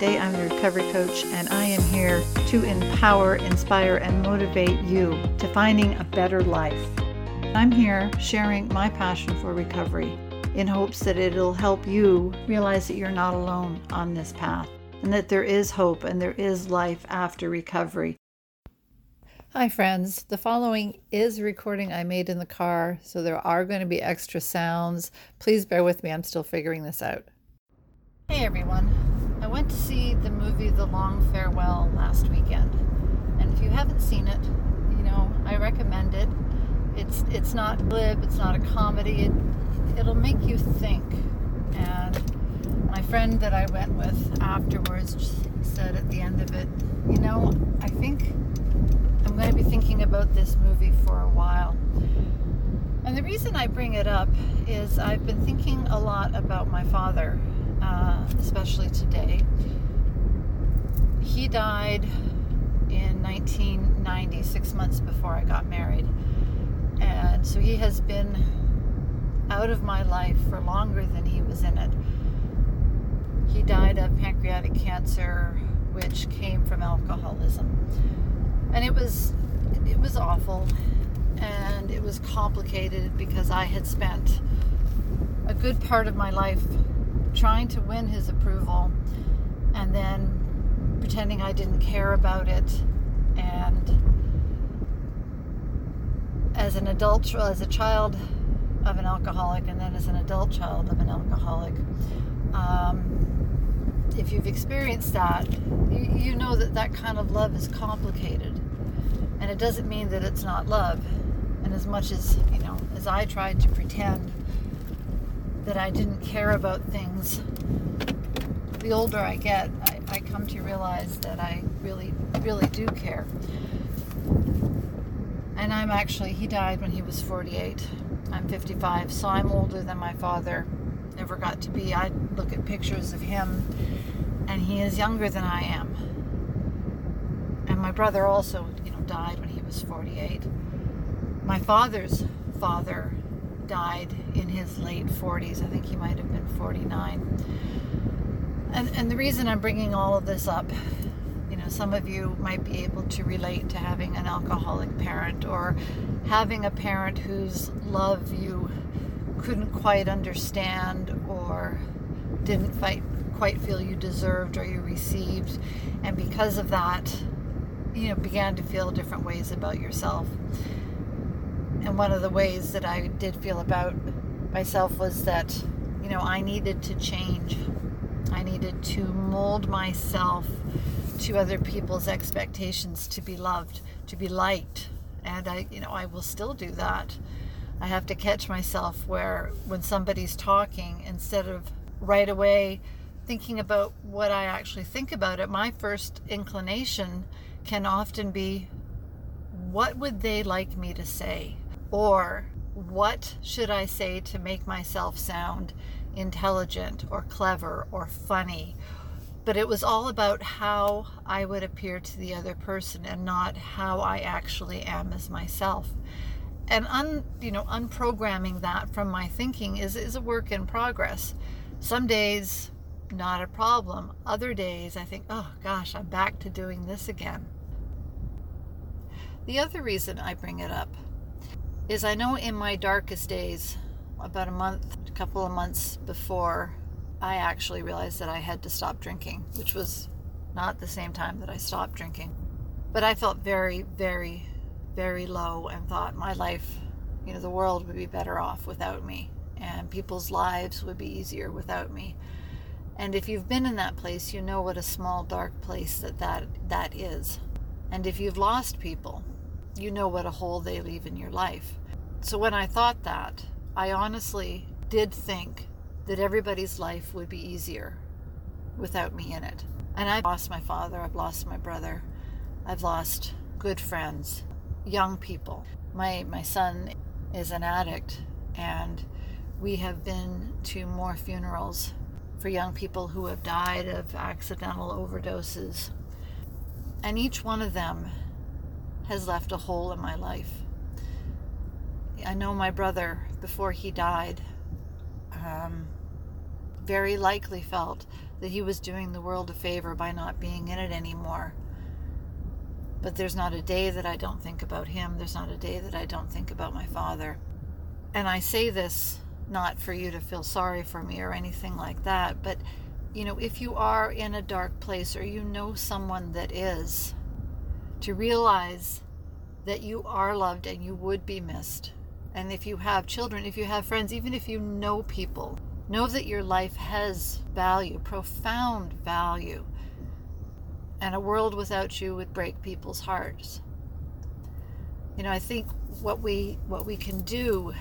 Ruth Day. I'm the recovery coach, and I am here to empower, inspire, and motivate you to finding a better life. I'm here sharing my passion for recovery in hopes that it'll help you realize that you're not alone on this path and that there is hope and there is life after recovery. Hi, friends. The following is a recording I made in the car, so there are going to be extra sounds. Please bear with me, I'm still figuring this out. Hey everyone. I went to see the movie The Long Farewell last weekend. And if you haven't seen it, you know, I recommend it. It's it's not glib, it's not a comedy. It it'll make you think. And my friend that I went with afterwards said at the end of it, you know, I think I'm going to be thinking about this movie for a while. And the reason I bring it up is I've been thinking a lot about my father uh, especially today. He died in 1990, six months before I got married. And so he has been out of my life for longer than he was in it. He died of pancreatic cancer, which came from alcoholism. And it was it was awful and it was complicated because I had spent a good part of my life trying to win his approval and then pretending I didn't care about it. And as an adult, as a child of an alcoholic, and then as an adult child of an alcoholic, um, if you've experienced that, you, you know that that kind of love is complicated. And it doesn't mean that it's not love. And as much as, you know, as I tried to pretend that I didn't care about things. The older I get, I, I come to realize that I really, really do care. And I'm actually, he died when he was 48. I'm 55, so I'm older than my father ever got to be. I look at pictures of him, and he is younger than I am. And my brother also, you know, died when he was 48. My father's father died in his late 40s. I think he might have been 49. And, and the reason I'm bringing all of this up, you know, some of you might be able to relate to having an alcoholic parent or having a parent whose love you couldn't quite understand or didn't fight, quite feel you deserved or you received. And because of that, you know, began to feel different ways about yourself. And one of the ways that I did feel about myself was that, you know, I needed to change. I needed to mold myself to other people's expectations to be loved, to be liked. And I, you know, I will still do that. I have to catch myself where when somebody's talking, instead of right away thinking about what I actually think about it, my first inclination can often be, what would they like me to say? Or what should I say to make myself sound intelligent or clever or funny? But it was all about how I would appear to the other person and not how I actually am as myself. And un, you know, unprogramming that from my thinking is, is a work in progress. Some days, not a problem. Other days, I think, oh gosh, I'm back to doing this again. The other reason I bring it up is I know in my darkest days, about a month, a couple of months before I actually realized that I had to stop drinking, which was not the same time that I stopped drinking. But I felt very, very, very low and thought my life, you know, the world would be better off without me and people's lives would be easier without me. And if you've been in that place, you know what a small dark place that that, that is. And if you've lost people, you know what a hole they leave in your life. So when I thought that, I honestly did think that everybody's life would be easier without me in it. And I've lost my father, I've lost my brother, I've lost good friends, young people. My my son is an addict and we have been to more funerals for young people who have died of accidental overdoses. And each one of them has left a hole in my life. I know my brother, before he died, um, very likely felt that he was doing the world a favor by not being in it anymore. But there's not a day that I don't think about him. There's not a day that I don't think about my father. And I say this not for you to feel sorry for me or anything like that, but you know, if you are in a dark place or you know someone that is, to realize that you are loved and you would be missed. And if you have children, if you have friends, even if you know people, know that your life has value, profound value. And a world without you would break people's hearts. You know, I think what we what we can do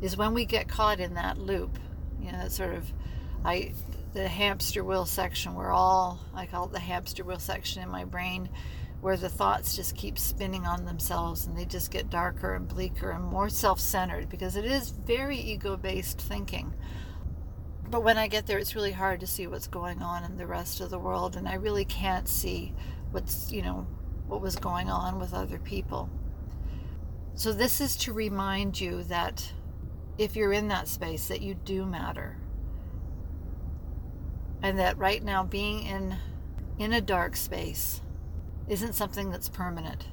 is when we get caught in that loop, you know, that sort of I the hamster wheel section where all I call it the hamster wheel section in my brain where the thoughts just keep spinning on themselves and they just get darker and bleaker and more self-centered because it is very ego-based thinking. But when i get there it's really hard to see what's going on in the rest of the world and i really can't see what's you know what was going on with other people. So this is to remind you that if you're in that space that you do matter. And that right now being in in a dark space isn't something that's permanent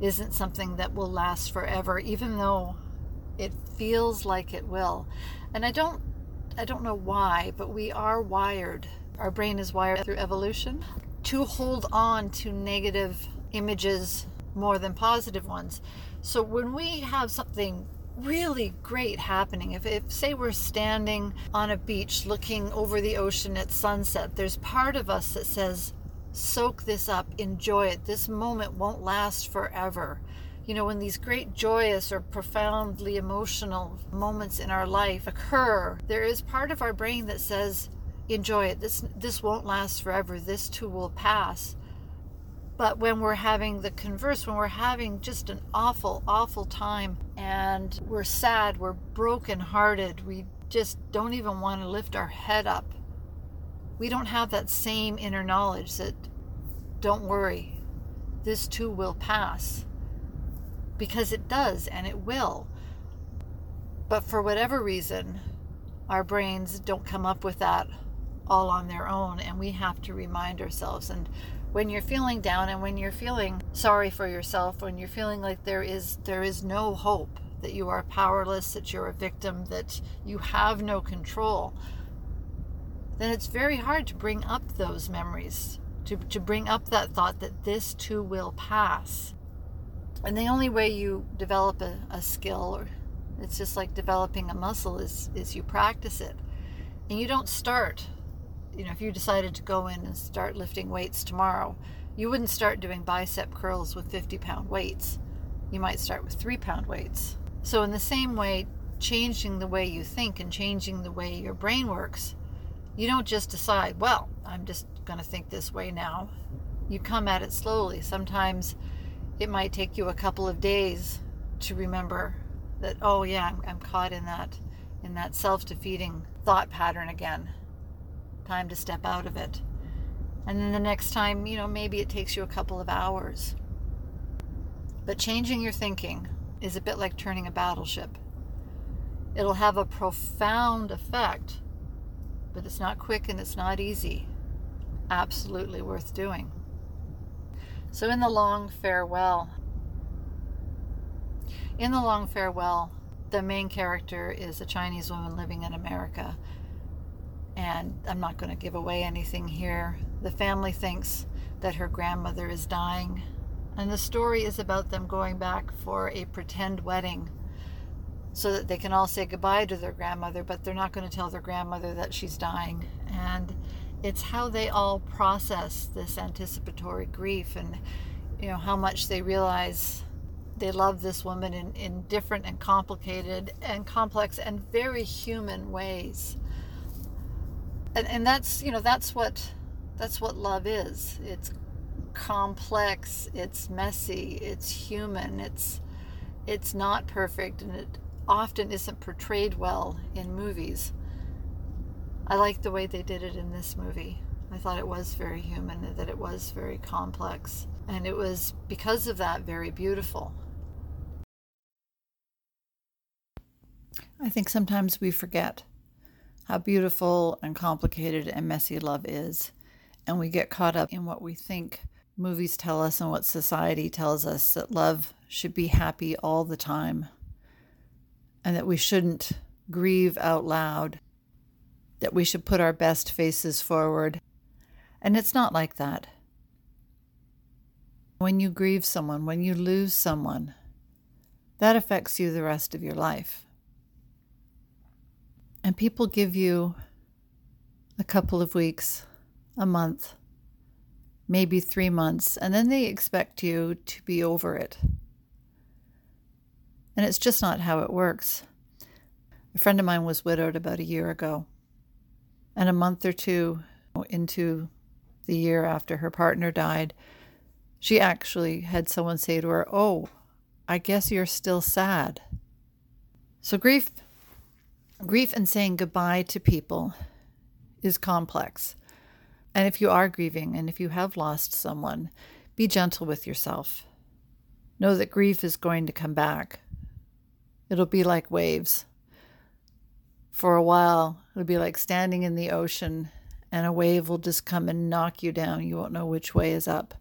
isn't something that will last forever even though it feels like it will and i don't i don't know why but we are wired our brain is wired through evolution to hold on to negative images more than positive ones so when we have something really great happening. If, if, say, we're standing on a beach looking over the ocean at sunset, there's part of us that says, soak this up, enjoy it. This moment won't last forever. You know, when these great joyous or profoundly emotional moments in our life occur, there is part of our brain that says, enjoy it. This, this won't last forever. This too will pass. But when we're having the converse, when we're having just an awful, awful time and we're sad, we're brokenhearted, we just don't even want to lift our head up, we don't have that same inner knowledge that, don't worry, this too will pass. Because it does and it will. But for whatever reason, our brains don't come up with that all on their own, and we have to remind ourselves. And when you're feeling down and when you're feeling sorry for yourself, when you're feeling like there is there is no hope, that you are powerless, that you're a victim, that you have no control, then it's very hard to bring up those memories, to, to bring up that thought that this too will pass. And the only way you develop a, a skill, or it's just like developing a muscle, is, is you practice it. And you don't start you know, if you decided to go in and start lifting weights tomorrow, you wouldn't start doing bicep curls with 50 pound weights. You might start with three pound weights. So, in the same way, changing the way you think and changing the way your brain works, you don't just decide, well, I'm just going to think this way now. You come at it slowly. Sometimes it might take you a couple of days to remember that, oh, yeah, I'm, I'm caught in that in that self-defeating thought pattern again time to step out of it. And then the next time, you know, maybe it takes you a couple of hours. But changing your thinking is a bit like turning a battleship. It'll have a profound effect, but it's not quick and it's not easy. Absolutely worth doing. So, in the long farewell, in the long farewell, the main character is a Chinese woman living in America and I'm not going to give away anything here. The family thinks that her grandmother is dying, and the story is about them going back for a pretend wedding so that they can all say goodbye to their grandmother, but they're not going to tell their grandmother that she's dying. And it's how they all process this anticipatory grief and you know how much they realize they love this woman in, in different and complicated and complex and very human ways and, and that's you know that's what that's what love is it's complex it's messy it's human it's it's not perfect and it often isn't portrayed well in movies. I like the way they did it in this movie. I thought it was very human that it was very complex. And it was because of that very beautiful. I think sometimes we forget how beautiful and complicated and messy love is. And we get caught up in what we think movies tell us and what society tells us that love should be happy all the time and that we shouldn't grieve out loud, that we should put our best faces forward. And it's not like that. When you grieve someone, when you lose someone, that affects you the rest of your life. And people give you a couple of weeks, a month, maybe three months, and then they expect you to be over it. And it's just not how it works. A friend of mine was widowed about a year ago. And a month or two into the year after her partner died, she actually had someone say to her, Oh, I guess you're still sad. So grief grief and saying goodbye to people is complex. And if you are grieving and if you have lost someone, be gentle with yourself. Know that grief is going to come back. It'll be like waves. For a while, it'll be like standing in the ocean and a wave will just come and knock you down. You won't know which way is up.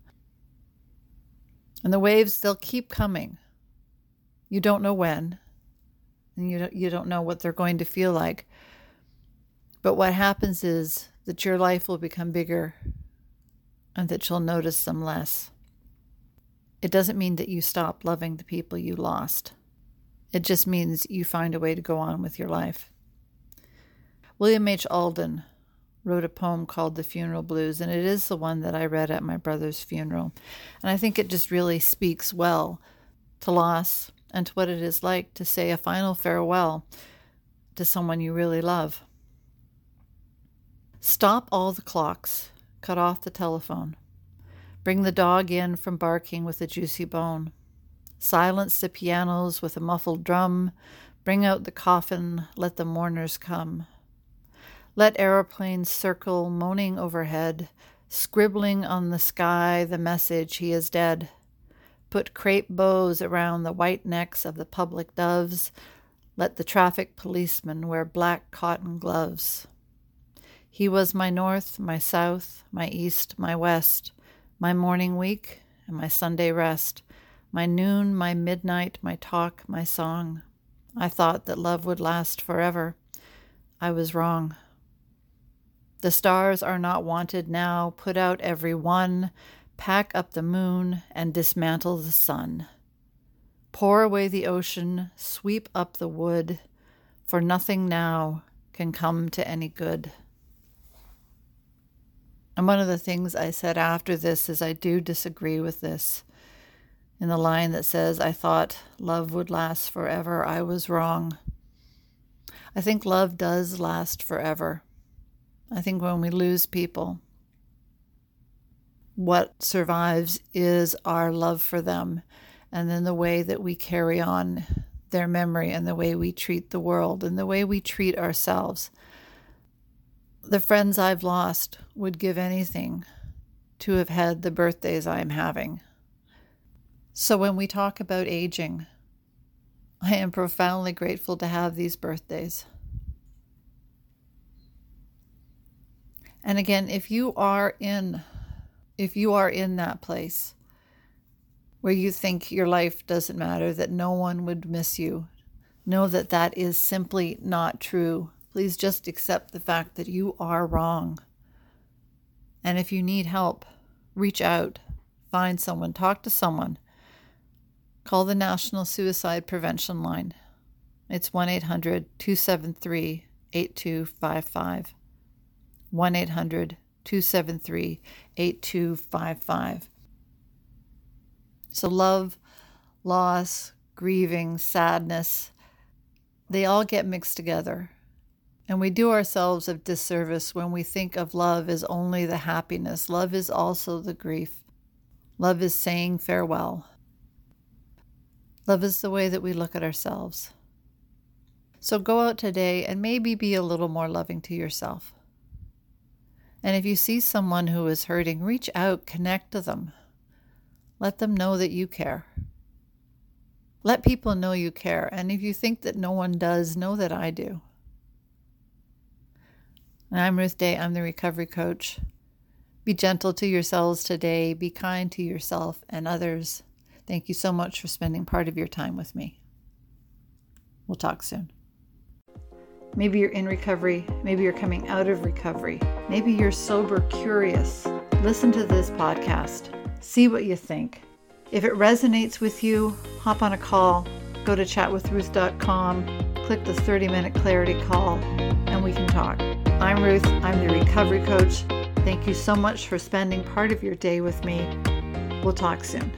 And the waves, they'll keep coming. You don't know when, and you don't, you don't know what they're going to feel like. But what happens is that your life will become bigger and that you'll notice them less. It doesn't mean that you stop loving the people you lost. It just means you find a way to go on with your life. William H. Auden wrote a poem called The Funeral Blues, and it is the one that I read at my brother's funeral. And I think it just really speaks well to loss and to what it is like to say a final farewell to someone you really love. Stop all the clocks, cut off the telephone. Bring the dog in from barking with a juicy bone. Silence the pianos with a muffled drum. Bring out the coffin, let the mourners come. Let aeroplanes circle, moaning overhead, scribbling on the sky the message he is dead. Put crepe bows around the white necks of the public doves. Let the traffic policemen wear black cotton gloves. He was my north, my south, my east, my west, my morning week and my Sunday rest my noon, my midnight, my talk, my song. I thought that love would last forever. I was wrong. The stars are not wanted now. Put out every one. Pack up the moon and dismantle the sun. Pour away the ocean. Sweep up the wood. For nothing now can come to any good. And one of the things I said after this is I do disagree with this in the line that says, I thought love would last forever. I was wrong. I think love does last forever. I think when we lose people, what survives is our love for them and then the way that we carry on their memory and the way we treat the world and the way we treat ourselves. The friends I've lost would give anything to have had the birthdays I'm having. So when we talk about aging, I am profoundly grateful to have these birthdays. And again, if you are in if you are in that place where you think your life doesn't matter, that no one would miss you, know that that is simply not true. Please just accept the fact that you are wrong. And if you need help, reach out, find someone, talk to someone. Call the National Suicide Prevention Line. It's 1 800 273 8255. 1 800 273 8255. So, love, loss, grieving, sadness, they all get mixed together. And we do ourselves a disservice when we think of love as only the happiness. Love is also the grief. Love is saying farewell. Love is the way that we look at ourselves. So go out today and maybe be a little more loving to yourself. And if you see someone who is hurting, reach out, connect to them. Let them know that you care. Let people know you care. And if you think that no one does, know that I do. And I'm Ruth Day. I'm the recovery coach. Be gentle to yourselves today. Be kind to yourself and others. Thank you so much for spending part of your time with me. We'll talk soon. Maybe you're in recovery. Maybe you're coming out of recovery. Maybe you're sober curious. Listen to this podcast. See what you think. If it resonates with you, hop on a call. Go to chatwithruth.com, click the 30 minute clarity call, and we can talk. I'm Ruth. I'm the recovery coach. Thank you so much for spending part of your day with me. We'll talk soon.